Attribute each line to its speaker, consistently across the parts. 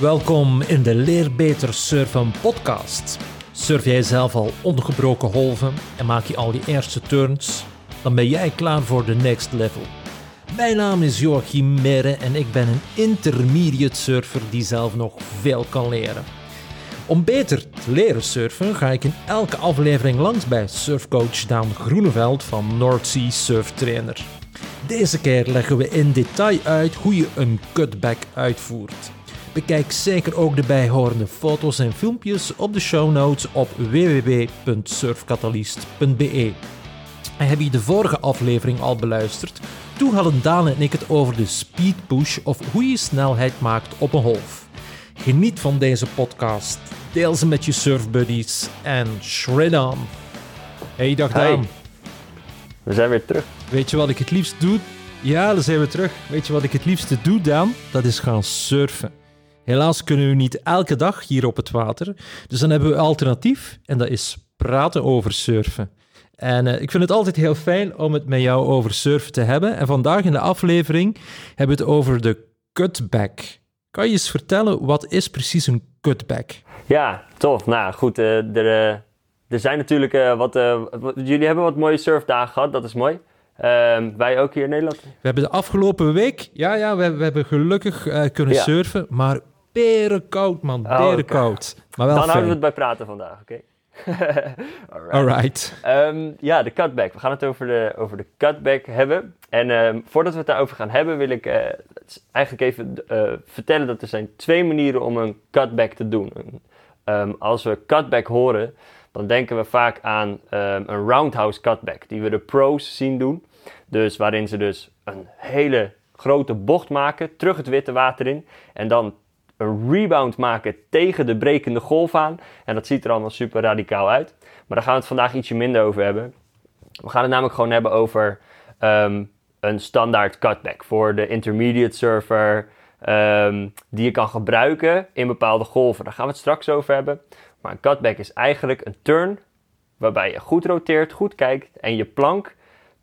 Speaker 1: Welkom in de Leer Beter Surfen podcast. Surf jij zelf al ongebroken golven en maak je al je eerste turns? Dan ben jij klaar voor de next level. Mijn naam is Joachim Mere en ik ben een intermediate surfer die zelf nog veel kan leren. Om beter te leren surfen ga ik in elke aflevering langs bij surfcoach Daan Groeneveld van North Surf Trainer. Deze keer leggen we in detail uit hoe je een cutback uitvoert. Bekijk zeker ook de bijhorende foto's en filmpjes op de show notes op www.surfcatalyst.be. Heb je de vorige aflevering al beluisterd? Toen hadden Daan en ik het over de speed push of hoe je snelheid maakt op een golf. Geniet van deze podcast, deel ze met je surfbuddies en shred on. Hey, dag Daan.
Speaker 2: We zijn weer terug.
Speaker 1: Weet je wat ik het liefst doe? Ja, dan zijn we terug. Weet je wat ik het liefste doe, Daan? Dat is gaan surfen. Helaas kunnen we niet elke dag hier op het water. Dus dan hebben we een alternatief en dat is praten over surfen. En uh, ik vind het altijd heel fijn om het met jou over surfen te hebben. En vandaag in de aflevering hebben we het over de cutback. Kan je eens vertellen, wat is precies een cutback?
Speaker 2: Ja, tof. Nou goed, uh, er, uh, er zijn natuurlijk wat, wat... Jullie hebben wat mooie surfdagen gehad, dat is mooi. Ehm, wij ook hier in Nederland?
Speaker 1: We hebben de afgelopen week, ja, ja, we, we hebben gelukkig kunnen ja. surfen, maar koud, man. Berenkoud.
Speaker 2: Oh, okay. Maar wel Dan fijn. houden we het bij praten vandaag, oké?
Speaker 1: Okay? Alright. Alright.
Speaker 2: Um, ja, de cutback. We gaan het over de, over de cutback hebben. En um, voordat we het daarover gaan hebben, wil ik uh, eigenlijk even uh, vertellen dat er zijn twee manieren om een cutback te doen. Um, als we cutback horen, dan denken we vaak aan een roundhouse cutback, die we de pros zien doen. Dus waarin ze dus een hele grote bocht maken, terug het witte water in en dan een rebound maken tegen de brekende golf aan. En dat ziet er allemaal super radicaal uit. Maar daar gaan we het vandaag ietsje minder over hebben. We gaan het namelijk gewoon hebben over um, een standaard cutback voor de intermediate surfer. Um, die je kan gebruiken in bepaalde golven. Daar gaan we het straks over hebben. Maar een cutback is eigenlijk een turn waarbij je goed roteert, goed kijkt en je plank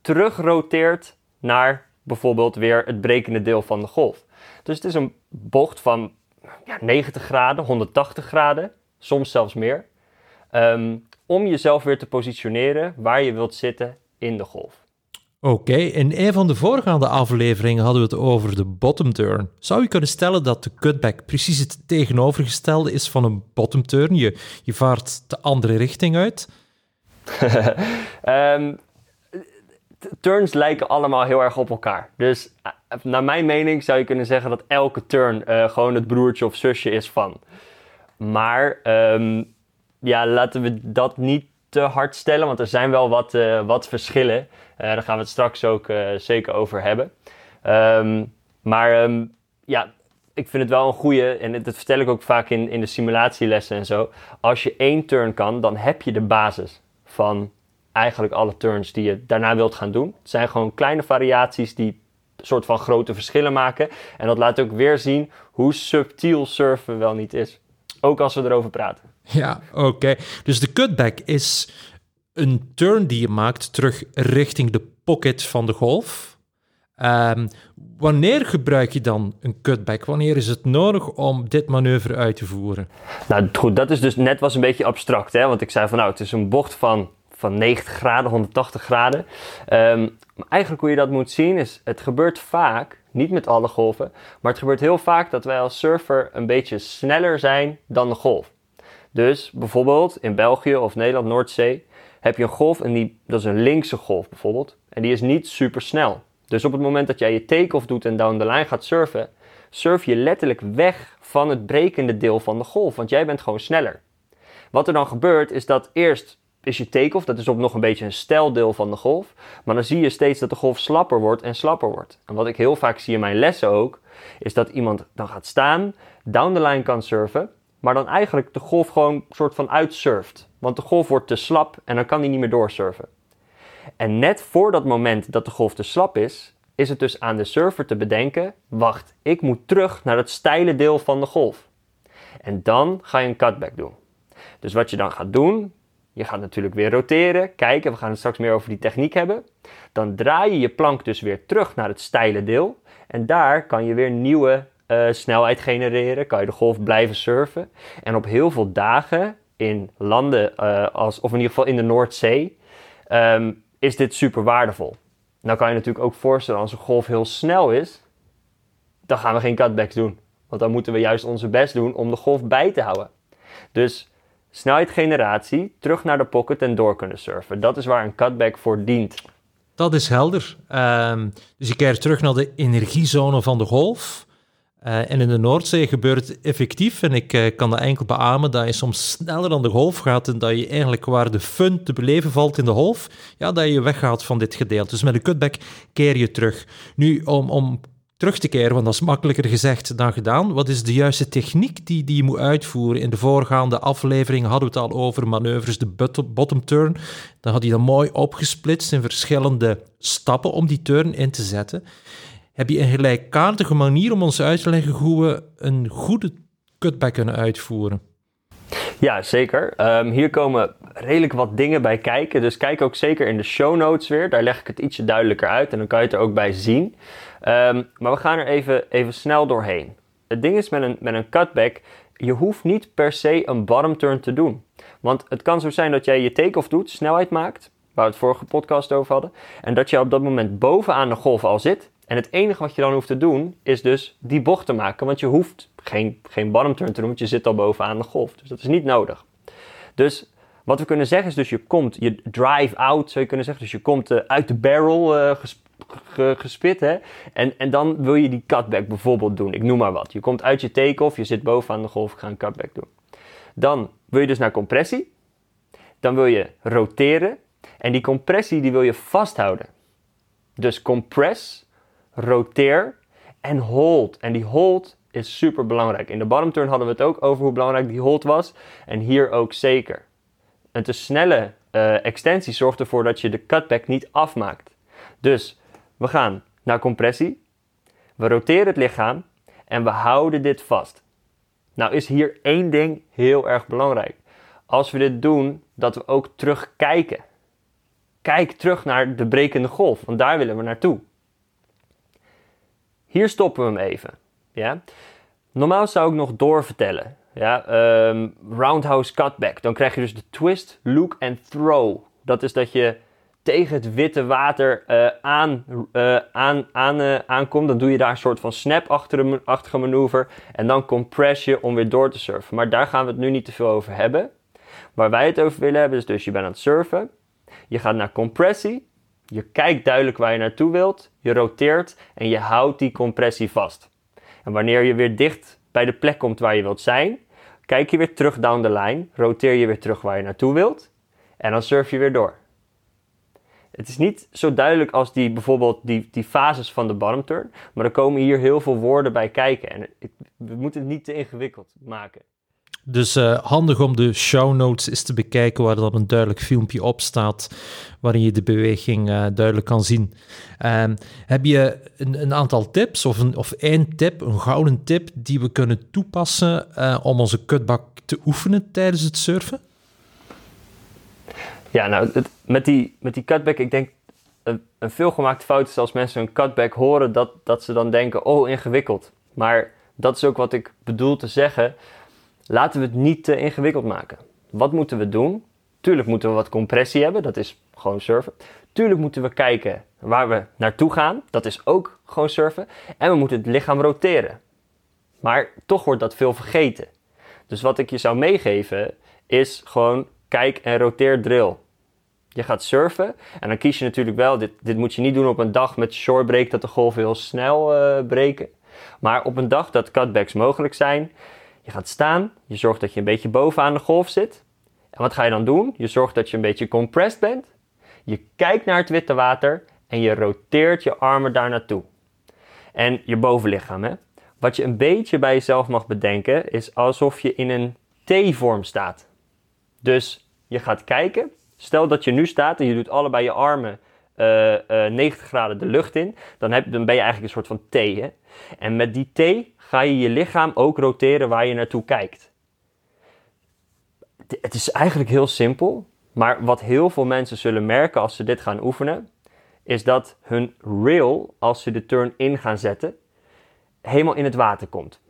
Speaker 2: terug roteert naar bijvoorbeeld weer het brekende deel van de golf. Dus het is een bocht van ja, 90 graden, 180 graden, soms zelfs meer. Um, om jezelf weer te positioneren waar je wilt zitten in de golf.
Speaker 1: Oké, okay, in een van de voorgaande afleveringen hadden we het over de bottom turn. Zou je kunnen stellen dat de cutback precies het tegenovergestelde is van een bottom turn? Je, je vaart de andere richting uit?
Speaker 2: um, turns lijken allemaal heel erg op elkaar. Dus uh, naar mijn mening zou je kunnen zeggen dat elke turn uh, gewoon het broertje of zusje is van. Maar um, ja, laten we dat niet te hard stellen, want er zijn wel wat, uh, wat verschillen. daar gaan we het straks ook zeker over hebben. Um, maar um, ja, ik vind het wel een goede, en dat vertel ik ook vaak in, in de simulatielessen en zo. Als je één turn kan, dan heb je de basis van eigenlijk alle turns die je daarna wilt gaan doen. Het zijn gewoon kleine variaties die soort van grote verschillen maken. En dat laat ook weer zien hoe subtiel surfen wel niet is. Ook als we erover praten.
Speaker 1: Ja, oké. Dus de cutback is een turn die je maakt terug richting de pocket van de golf. Um, wanneer gebruik je dan een cutback? Wanneer is het nodig om dit manoeuvre uit te voeren?
Speaker 2: Nou goed, dat is dus net was een beetje abstract. Hè? Want ik zei van nou, het is een bocht van van 90 graden, 180 graden. Um, eigenlijk hoe je dat moet zien is, het gebeurt vaak, niet met alle golven, maar het gebeurt heel vaak dat wij als surfer een beetje sneller zijn dan de golf. Dus bijvoorbeeld in België of Nederland, Noordzee, heb je een golf en die, dat is een linkse golf bijvoorbeeld. En die is niet super snel. Dus op het moment dat jij je take-off doet en down the line gaat surfen, surf je letterlijk weg van het brekende deel van de golf, want jij bent gewoon sneller. Wat er dan gebeurt is dat eerst is je take-off. Dat is op nog een beetje een stijldeel van de golf. Maar dan zie je steeds dat de golf slapper wordt en slapper wordt. En wat ik heel vaak zie in mijn lessen ook, is dat iemand dan gaat staan, down the line kan surfen, maar dan eigenlijk de golf gewoon soort van uitsurft. Want de golf wordt te slap en dan kan hij niet meer doorsurfen. En net voor dat moment dat de golf te slap is, is het dus aan de surfer te bedenken: wacht, ik moet terug naar het steile deel van de golf. En dan ga je een cutback doen. Dus wat je dan gaat doen, je gaat natuurlijk weer roteren, kijken, we gaan het straks meer over die techniek hebben. Dan draai je je plank dus weer terug naar het steile deel. En daar kan je weer nieuwe eh, snelheid genereren, kan je de golf blijven surfen. En op heel veel dagen in landen, uh, als, of in ieder geval in de Noordzee, ehm, is dit super waardevol. Nou kan je natuurlijk ook voorstellen, als een golf heel snel is, dan gaan we geen cutbacks doen. Want dan moeten we juist onze best doen om de golf bij te houden. Dus snelheid generatie, terug naar de pocket en door kunnen surfen. Dat is waar een cutback voor dient.
Speaker 1: Dat is helder. Um, dus je keert terug naar de energiezone van de golf. Uh, en in de Noordzee gebeurt het effectief, en ik uh, kan dat enkel beamen, dat je soms sneller dan de golf gaat en dat je eigenlijk waar de fun te beleven valt in de golf, ja, dat je weggaat van dit gedeelte. Dus met een cutback keer je terug. Nu, om, om terug te keren, want dat is makkelijker gezegd dan gedaan. Wat is de juiste techniek die, die je moet uitvoeren? In de voorgaande aflevering hadden we het al over manoeuvres, de bottom turn. Dan had hij dat mooi opgesplitst in verschillende stappen om die turn in te zetten. Heb je een gelijkaardige manier om ons uit te leggen hoe we een goede cutback kunnen uitvoeren?
Speaker 2: Ja, zeker. Um, hier komen redelijk wat dingen bij kijken. Dus kijk ook zeker in de show notes weer. Daar leg ik het ietsje duidelijker uit en dan kan je het er ook bij zien. Um, maar we gaan er even, even snel doorheen. Het ding is met een, met een cutback, je hoeft niet per se een bottom turn te doen. Want het kan zo zijn dat jij je take-off doet, snelheid maakt, waar we het vorige podcast over hadden. En dat je op dat moment bovenaan de golf al zit. En het enige wat je dan hoeft te doen, is dus die bocht te maken. Want je hoeft geen, geen bottom turn te doen, want je zit al bovenaan de golf. Dus dat is niet nodig. Dus wat we kunnen zeggen is dus je komt, je drive out zou je kunnen zeggen. Dus je komt uh, uit de barrel uh, gespit. Hè? En, en dan wil je die cutback bijvoorbeeld doen. Ik noem maar wat. Je komt uit je take-off, je zit bovenaan de golf, ga een cutback doen. Dan wil je dus naar compressie. Dan wil je roteren. En die compressie die wil je vasthouden. Dus compress, roteer en hold. En die hold is super belangrijk. In de bottom turn hadden we het ook over hoe belangrijk die hold was. En hier ook zeker. Een te snelle uh, extensie zorgt ervoor dat je de cutback niet afmaakt. Dus we gaan naar compressie. We roteren het lichaam en we houden dit vast. Nou is hier één ding heel erg belangrijk. Als we dit doen, dat we ook terugkijken. Kijk terug naar de brekende golf, want daar willen we naartoe. Hier stoppen we hem even. Ja? Normaal zou ik nog doorvertellen. Ja? Um, roundhouse cutback. Dan krijg je dus de twist, look en throw. Dat is dat je tegen het witte water aan, uh, aan, aan, uh, aankomt, dan doe je daar een soort van snap-achtige manoeuvre. En dan compress je om weer door te surfen. Maar daar gaan we het nu niet te veel over hebben. Waar wij het over willen hebben is dus je bent aan het surfen. Je gaat naar compressie. Je kijkt duidelijk waar je naartoe wilt. Je roteert en je houdt die compressie vast. En wanneer je weer dicht bij de plek komt waar je wilt zijn, kijk je weer terug down the line. Roteer je weer terug waar je naartoe wilt. En dan surf je weer door. Het is niet zo duidelijk als die, bijvoorbeeld die, die fases van de bottom turn. Maar er komen hier heel veel woorden bij kijken. En we moeten het niet te ingewikkeld maken.
Speaker 1: Dus uh, handig om de show notes eens te bekijken waar dan een duidelijk filmpje op staat, waarin je de beweging uh, duidelijk kan zien. Uh, heb je een, een, aantal tips of, een, of één tip, een gouden tip, die we kunnen toepassen eh, om onze cutback te oefenen tijdens het surfen?
Speaker 2: Ja, nou, met, die, met die cutback, ik denk een, een veelgemaakte fout is als mensen een cutback horen, dat, dat ze dan denken, oh, ingewikkeld. Maar dat is ook wat ik bedoel te zeggen. Laten we het niet te ingewikkeld maken. Wat moeten we doen? Tuurlijk moeten we wat compressie hebben, dat is gewoon surfen. Tuurlijk moeten we kijken waar we naartoe gaan, dat is ook gewoon surfen. En we moeten het lichaam roteren. Maar toch wordt dat veel vergeten. Dus wat ik je zou meegeven is gewoon kijk en roteer drill. Je gaat surfen en dan kies je natuurlijk wel, dit, dit moet je niet doen op een dag met short break dat de golven heel snel uh, breken. Maar op een dag dat cutbacks mogelijk zijn, je gaat staan, je zorgt dat je een beetje bovenaan de golf zit. En wat ga je dan doen? Je zorgt dat je een beetje compressed bent. Je kijkt naar het witte water en je roteert je armen daar naartoe. En je bovenlichaam, hè. Wat je een beetje bij jezelf mag bedenken, is alsof je in een T-vorm staat. Dus je gaat kijken Stel dat je nu staat en je doet allebei je armen uh, uh, 90 graden de lucht in, dan, heb, dan ben je eigenlijk een soort van T. Hè? En met die T ga je je lichaam ook roteren waar je naartoe kijkt. Het is eigenlijk heel simpel, maar wat heel veel mensen zullen merken als ze dit gaan oefenen, is dat hun rail, als ze de turn in gaan zetten, helemaal in het water komt.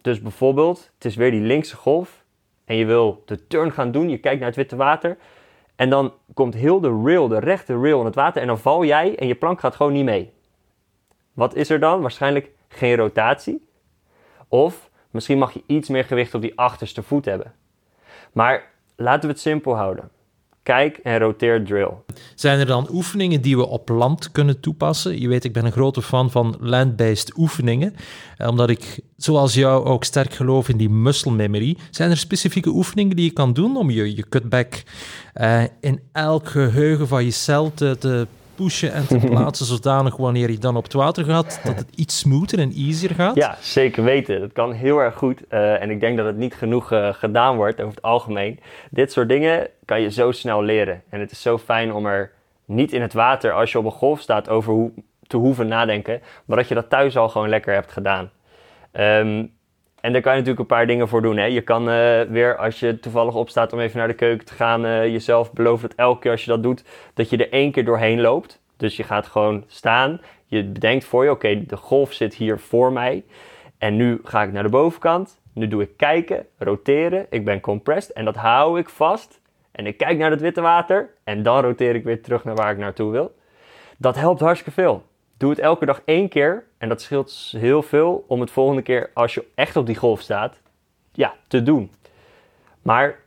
Speaker 2: Dus bijvoorbeeld, het is weer die linkse golf en je wil de turn gaan doen, je kijkt naar het witte water en dan komt heel de rail, de rechte rail in het water en dan val jij en je plank gaat gewoon niet mee. Wat is er dan? Waarschijnlijk geen rotatie. Of misschien mag je iets meer gewicht op die achterste voet hebben. Maar laten we het simpel houden. Kijk en roteer drill.
Speaker 1: Zijn er dan oefeningen die we op land kunnen toepassen? Je weet, ik ben een grote fan van land-based oefeningen. Eh, omdat ik, zoals jou, ook sterk geloof in die muscle memory. Zijn er specifieke oefeningen die je kan doen om je, je cutback uh, in elk geheugen van je cel te pushen en te plaatsen zodanig wanneer je dan op het water gaat, dat het iets smoother en easier gaat?
Speaker 2: Ja, zeker weten. Dat kan heel erg goed. Uh, en ik denk dat het niet genoeg uh, gedaan wordt over het algemeen. Dit soort dingen kan je zo snel leren. En het is zo fijn om er niet in het water, als je op een golf staat, over hoe, te hoeven nadenken. Maar dat je dat thuis al gewoon lekker hebt gedaan. Um, en daar kan je natuurlijk een paar dingen voor doen. Hè. Je kan uh, weer, als je toevallig opstaat om even naar de keuken te gaan, uh, jezelf beloven dat elke keer als je dat doet, dat je er één keer doorheen loopt. Dus je gaat gewoon staan. Je bedenkt voor je, oké, de golf zit hier voor mij. En nu ga ik naar de bovenkant. Nu doe ik kijken, roteren. Ik ben compressed en dat hou ik vast. En ik kijk naar het witte water. En dan roteer ik weer terug naar waar ik naartoe wil. Dat helpt hartstikke veel. Doe het elke dag één keer en dat scheelt heel veel om het volgende keer, als je echt op die golf staat, ja, te doen. Maar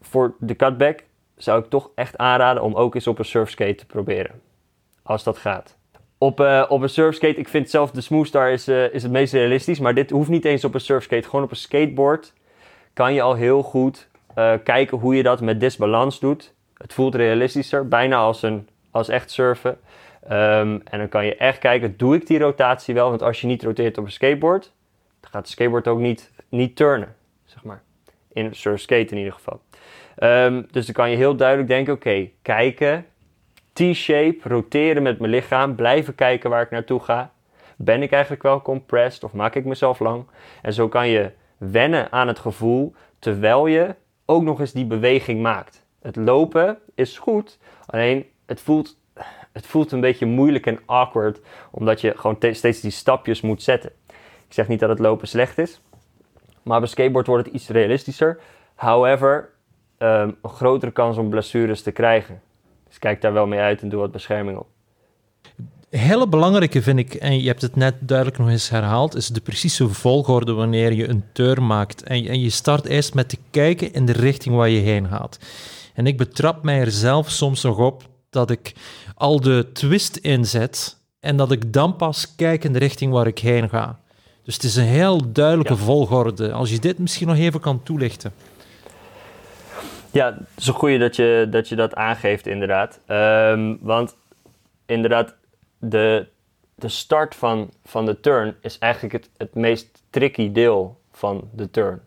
Speaker 2: voor de cutback zou ik toch echt aanraden om ook eens op een surfskate te proberen. Als dat gaat. Op, uh, op een surfskate, ik vind zelf de Smoothstar is, uh, is het meest realistisch. Maar dit hoeft niet eens op een surfskate. Gewoon op een skateboard kan je al heel goed uh, kijken hoe je dat met disbalans doet. Het voelt realistischer, bijna als, een, als echt surfen. Um, en dan kan je echt kijken, doe ik die rotatie wel? Want als je niet roteert op een skateboard, dan gaat de skateboard ook niet, niet turnen, zeg maar. In surf skate in ieder geval. Um, dus dan kan je heel duidelijk denken, oké, kijken, T-shape, roteren met mijn lichaam, blijven kijken waar ik naartoe ga. Ben ik eigenlijk wel compressed of maak ik mezelf lang? En zo kan je wennen aan het gevoel, terwijl je ook nog eens die beweging maakt. Het lopen is goed, alleen het voelt het voelt een beetje moeilijk en awkward, omdat je gewoon steeds die stapjes moet zetten. Ik zeg niet dat het lopen slecht is, maar bij skateboard wordt het iets realistischer. However, um, een grotere kans om blessures te krijgen. Dus kijk daar wel mee uit en doe wat bescherming op.
Speaker 1: Hele belangrijke vind ik, en je hebt het net duidelijk nog eens herhaald, is de precieze volgorde wanneer je een turn maakt. En, en je start eerst met te kijken in de richting waar je heen gaat. En ik betrap mij er zelf soms nog op dat ik al de twist inzet en dat ik dan pas kijk in de richting waar ik heen ga. Dus het is een heel duidelijke volgorde. Als je dit misschien nog even kan toelichten.
Speaker 2: Ja, het is een goede dat je dat, je dat aangeeft, inderdaad. Um, want inderdaad, de, de start van, van de turn is eigenlijk het, het meest tricky deel van de turn.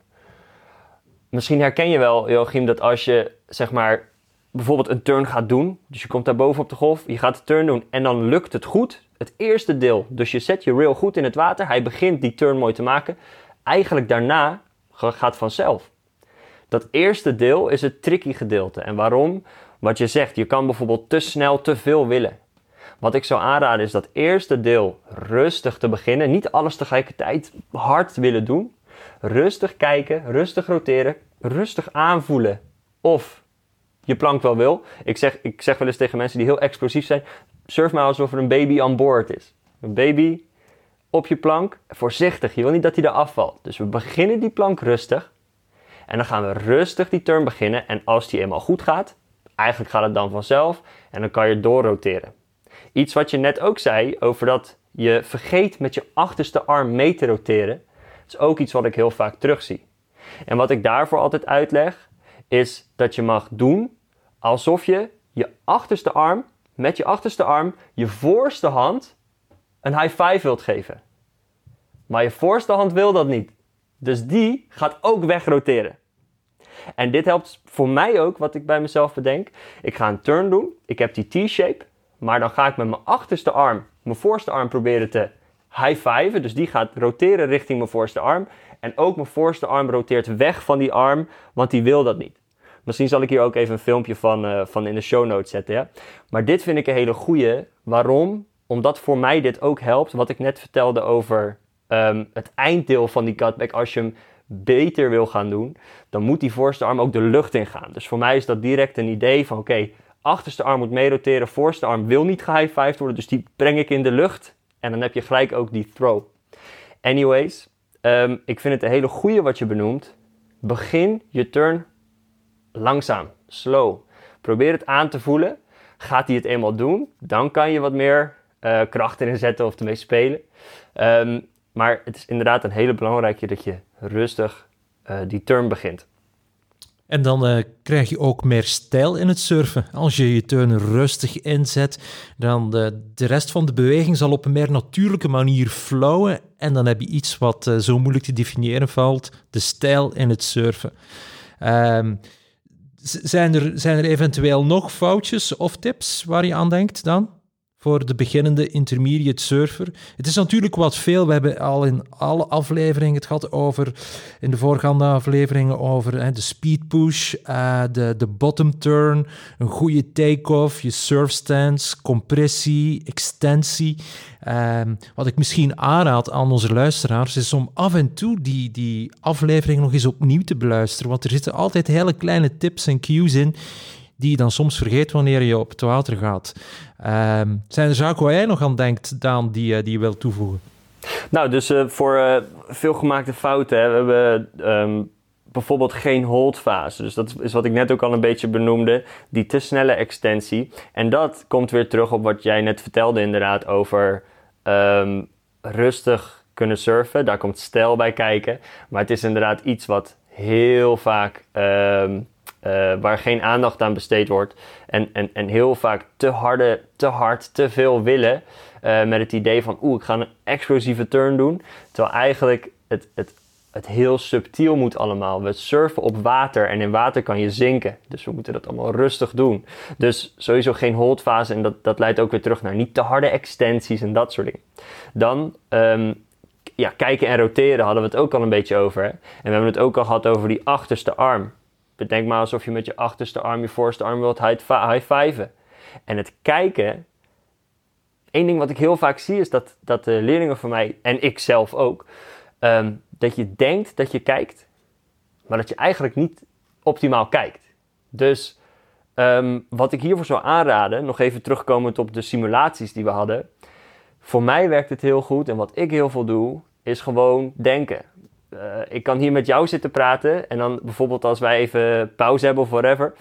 Speaker 2: Misschien herken je wel, Joachim, dat als je zeg maar bijvoorbeeld een turn gaat doen. Dus je komt daar boven op de golf, je gaat de turn doen en dan lukt het goed. Het eerste deel, dus je zet je rail goed in het water. Hij begint die turn mooi te maken. Eigenlijk daarna gaat vanzelf. Dat eerste deel is het tricky gedeelte. En waarom? Wat je zegt, je kan bijvoorbeeld te snel te veel willen. Wat ik zou aanraden is dat eerste deel rustig te beginnen. Niet alles tegelijkertijd hard willen doen. Rustig kijken, rustig roteren, rustig aanvoelen. Of je plank wel wil. Ik zeg, ik zeg wel eens tegen mensen die heel explosief zijn: surf maar alsof er een baby aan boord is. Een baby op je plank, voorzichtig. Je wil niet dat hij er afvalt. Dus we beginnen die plank rustig. En dan gaan we rustig die turn beginnen. En als die eenmaal goed gaat, eigenlijk gaat het dan vanzelf. En dan kan je doorroteren. Iets wat je net ook zei over dat je vergeet met je achterste arm mee te roteren. is ook iets wat ik heel vaak terugzie. En wat ik daarvoor altijd uitleg, is dat je mag doen alsof je je achterste arm, met je achterste arm, je voorste hand een high five wilt geven. Maar je voorste hand wil dat niet. Dus die gaat ook wegroteren. En dit helpt voor mij ook, wat ik bij mezelf bedenk. Ik ga een turn doen. Ik heb die T-shape. Maar dan ga ik met mijn achterste arm, mijn voorste arm proberen te high-fiven. Dus die gaat roteren richting mijn voorste arm. En ook mijn voorste arm roteert weg van die arm, want die wil dat niet. Misschien zal ik hier ook even een filmpje van, uh, van in de show notes zetten. Ja? Maar dit vind ik een hele goeie. Waarom? Omdat voor mij dit ook helpt. Wat ik net vertelde over ehm, het einddeel van die cutback, als je hem beter wil gaan doen, dan moet die voorste arm ook de lucht in gaan. Dus voor mij is dat direct een idee van oké, achterste arm moet meeroteren, voorste arm wil niet gehighfived worden, dus die breng ik in de lucht. En dan heb je gelijk ook die throw. Anyways, ehm, ik vind het een hele goede wat je benoemt. Begin je turn langzaam, slow. Probeer het aan te voelen. Gaat hij het eenmaal doen, dan kan je wat meer uh, kracht erin zetten of ermee spelen. Ehm, maar het is inderdaad een hele belangrijke dat je rustig uh, die turn begint.
Speaker 1: En dan uh, krijg je ook meer stijl in het surfen. Als je je turn rustig inzet, dan de, de rest van de beweging zal op een meer natuurlijke manier flowen. En dan heb je iets wat uh, zo moeilijk te definiëren valt, de stijl in het surfen. Um, zijn, er, zijn er eventueel nog foutjes of tips waar je aan denkt dan? Voor de beginnende intermediate surfer. Het is natuurlijk wat veel. We hebben al in alle afleveringen het gehad over, in de voorgaande afleveringen, over hè, de speed push, uh, de, de bottom turn, een goede take-off, je surf stance, compressie, extensie. Um, wat ik misschien aanraad aan onze luisteraars is om af en toe die, die aflevering nog eens opnieuw te beluisteren. Want er zitten altijd hele kleine tips en cues in die je dan soms vergeet wanneer je op het water gaat. Um, zijn er zaken waar jij nog aan denkt, Daan, die, uh, die je wilt toevoegen?
Speaker 2: Nou, dus uh, voor uh, veel gemaakte fouten, we hebben um, bijvoorbeeld geen holdfase. Dus dat is wat ik net ook al een beetje benoemde, die te snelle extensie. En dat komt weer terug op wat jij net vertelde inderdaad over um, rustig kunnen surfen. Daar komt stijl bij kijken. Maar het is inderdaad iets wat heel vaak uh, waar geen aandacht aan besteed wordt. En, en, en heel vaak te, harde, te hard, te veel willen. Uh, met het idee van, oeh, ik ga een explosieve turn doen. Terwijl eigenlijk het, het, het heel subtiel moet allemaal. We surfen op water en in water kan je zinken. Dus we moeten dat allemaal rustig doen. Dus sowieso geen holdfase. En dat, dat leidt ook weer terug naar niet te harde extensies en dat soort dingen. Dan... Um, ja, kijken en roteren hadden we het ook al een beetje over. En we hebben het ook al gehad over die achterste arm. Bedenk maar alsof je met je achterste arm je voorste arm wilt high-fiven. En het kijken. Eén ding wat ik heel vaak zie is dat, dat de leerlingen van mij, en ik zelf ook, ehm, dat je denkt dat je kijkt, maar dat je eigenlijk niet optimaal kijkt. Dus ehm, wat ik hiervoor zou aanraden, nog even terugkomend op de simulaties die we hadden. Voor mij werkt het heel goed en wat ik heel veel doe, is gewoon denken. Uh, ik kan hier met jou zitten praten en dan bijvoorbeeld als wij even pauze hebben of whatever,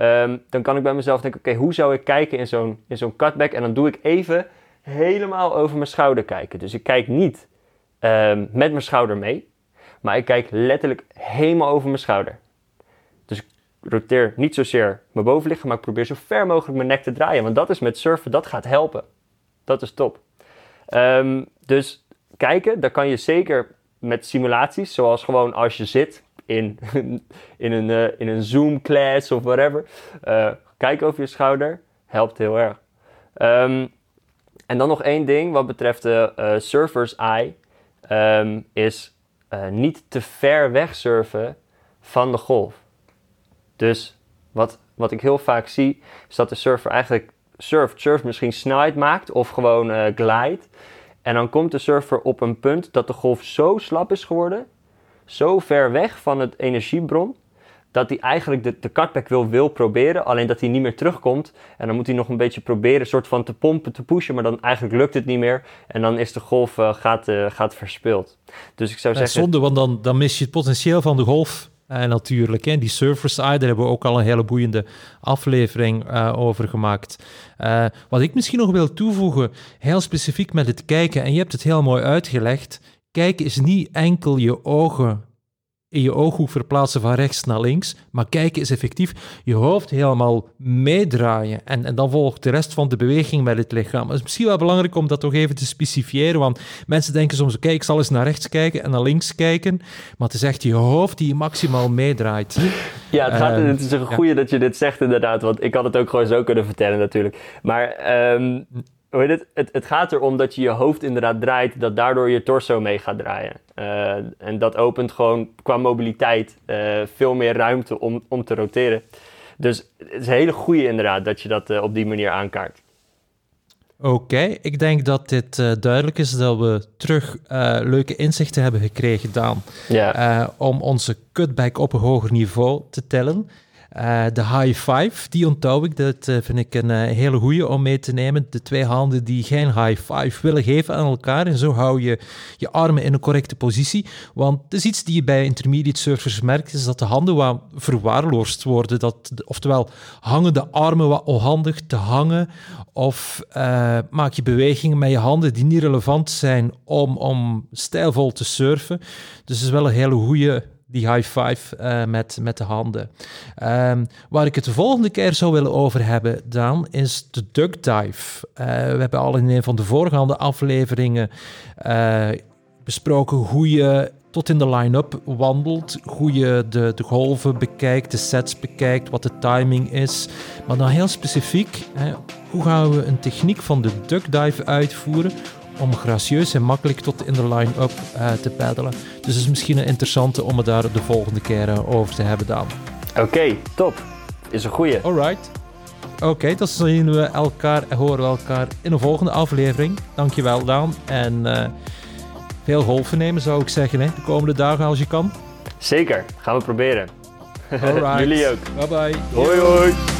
Speaker 2: um, dan kan ik bij mezelf denken, oké, hoe zou ik kijken in zo'n, in zo'n cutback? En dan doe ik even helemaal over mijn schouder kijken. Dus ik kijk niet um, met mijn schouder mee, maar ik kijk letterlijk helemaal over mijn schouder. Dus ik roteer niet zozeer mijn bovenliggen, maar ik probeer zo ver mogelijk mijn nek te draaien. Want dat is met surfen, dat gaat helpen. Dat is top. Um, dus kijken, daar kan je zeker met simulaties, zoals gewoon als je zit in, in een, uh, in een Zoom class of whatever. Uh, kijk over je schouder, helpt heel erg. Um, en dan nog één ding wat betreft de uh, surfer's eye, um, is niet te ver weg surfen van de golf. Dus wat, wat ik heel vaak zie, is dat de surfer eigenlijk surft, surft misschien snelheid maakt of gewoon glijdt. En dan komt de surfer op een punt dat de golf zo slap is geworden, zo ver weg van het energiebron, dat hij eigenlijk de, de cutback wil, wil proberen, alleen dat hij niet meer terugkomt. En dan moet hij nog een beetje proberen, soort van te pompen, te pushen, maar dan eigenlijk lukt het niet meer. En dan is de golf uh, gaat, uh, gaat verspild. Dus ik zou
Speaker 1: ja,
Speaker 2: zeggen...
Speaker 1: Zonde, want dan, dan mis je het potentieel van de golf uh, natuurlijk. Hè. Die Surfer's Eye, daar hebben we ook al een hele boeiende aflevering uh, over gemaakt. Uh, wat ik misschien nog wil toevoegen, heel specifiek met het kijken, en je hebt het heel mooi uitgelegd. Kijken is niet enkel je ogen in je ooghoek verplaatsen van rechts naar links, maar kijken is effectief je hoofd helemaal meedraaien en, en dan volgt de rest van de beweging met het lichaam. Het is misschien wel belangrijk om dat toch even te specifieren, want mensen denken soms, kijk, ik zal eens naar rechts kijken en naar links kijken, maar het is echt je hoofd die je maximaal meedraait.
Speaker 2: Ja, het, gaat, uh, het is een goede ja. dat je dit zegt inderdaad, want ik had het ook gewoon zo kunnen vertellen natuurlijk. Maar... Um hoe heet het? het? Het gaat erom dat je je hoofd inderdaad draait, dat daardoor je torso mee gaat draaien. Uh, en dat opent gewoon qua mobiliteit uh, veel meer ruimte om, om te roteren. Dus het is een hele goede inderdaad dat je dat uh, op die manier aankaart.
Speaker 1: Oké, ik denk dat dit uh, duidelijk is dat we terug uh, leuke inzichten hebben gekregen, Daan. Uh, om onze cutback op een hoger niveau te tellen. Uh, de high five, die onthoud ik. Dat uh, vind ik een uh, hele goede om mee te nemen. De twee handen die geen high five willen geven aan elkaar. En zo hou je je armen in een correcte positie. Want het is iets die je bij intermediate surfers merkt, is dat de handen wat verwaarloosd worden. Dat, oftewel, hangen de armen wat onhandig te hangen. Of maak je bewegingen met je handen die niet relevant zijn om, om stijlvol te surfen. Dus het is wel een hele goede die high five uh, met, met de handen. Um, waar ik het de volgende keer zou willen over hebben, dan is de duck dive. Uh, we hebben al in een van de voorgaande afleveringen uh, besproken hoe je tot in de line-up wandelt, hoe je de, de golven bekijkt, de sets bekijkt, wat de timing is. Maar dan heel specifiek, hè, hoe gaan we een techniek van de duck dive uitvoeren om gracieus en makkelijk tot in de line-up uh, te peddelen. Dus het is misschien een interessante om het daar de volgende keer uh, over te hebben, Daan.
Speaker 2: Oké, okay, top. Is een goeie.
Speaker 1: Alright. Oké, okay, dan zien we elkaar en horen we elkaar in een volgende aflevering. Dankjewel, Daan. En uh, veel golven nemen, zou ik zeggen, hè, de komende dagen als je kan.
Speaker 2: Zeker, gaan we proberen.
Speaker 1: Alright.
Speaker 2: Jullie ook.
Speaker 1: Bye bye.
Speaker 2: Hoi hoi.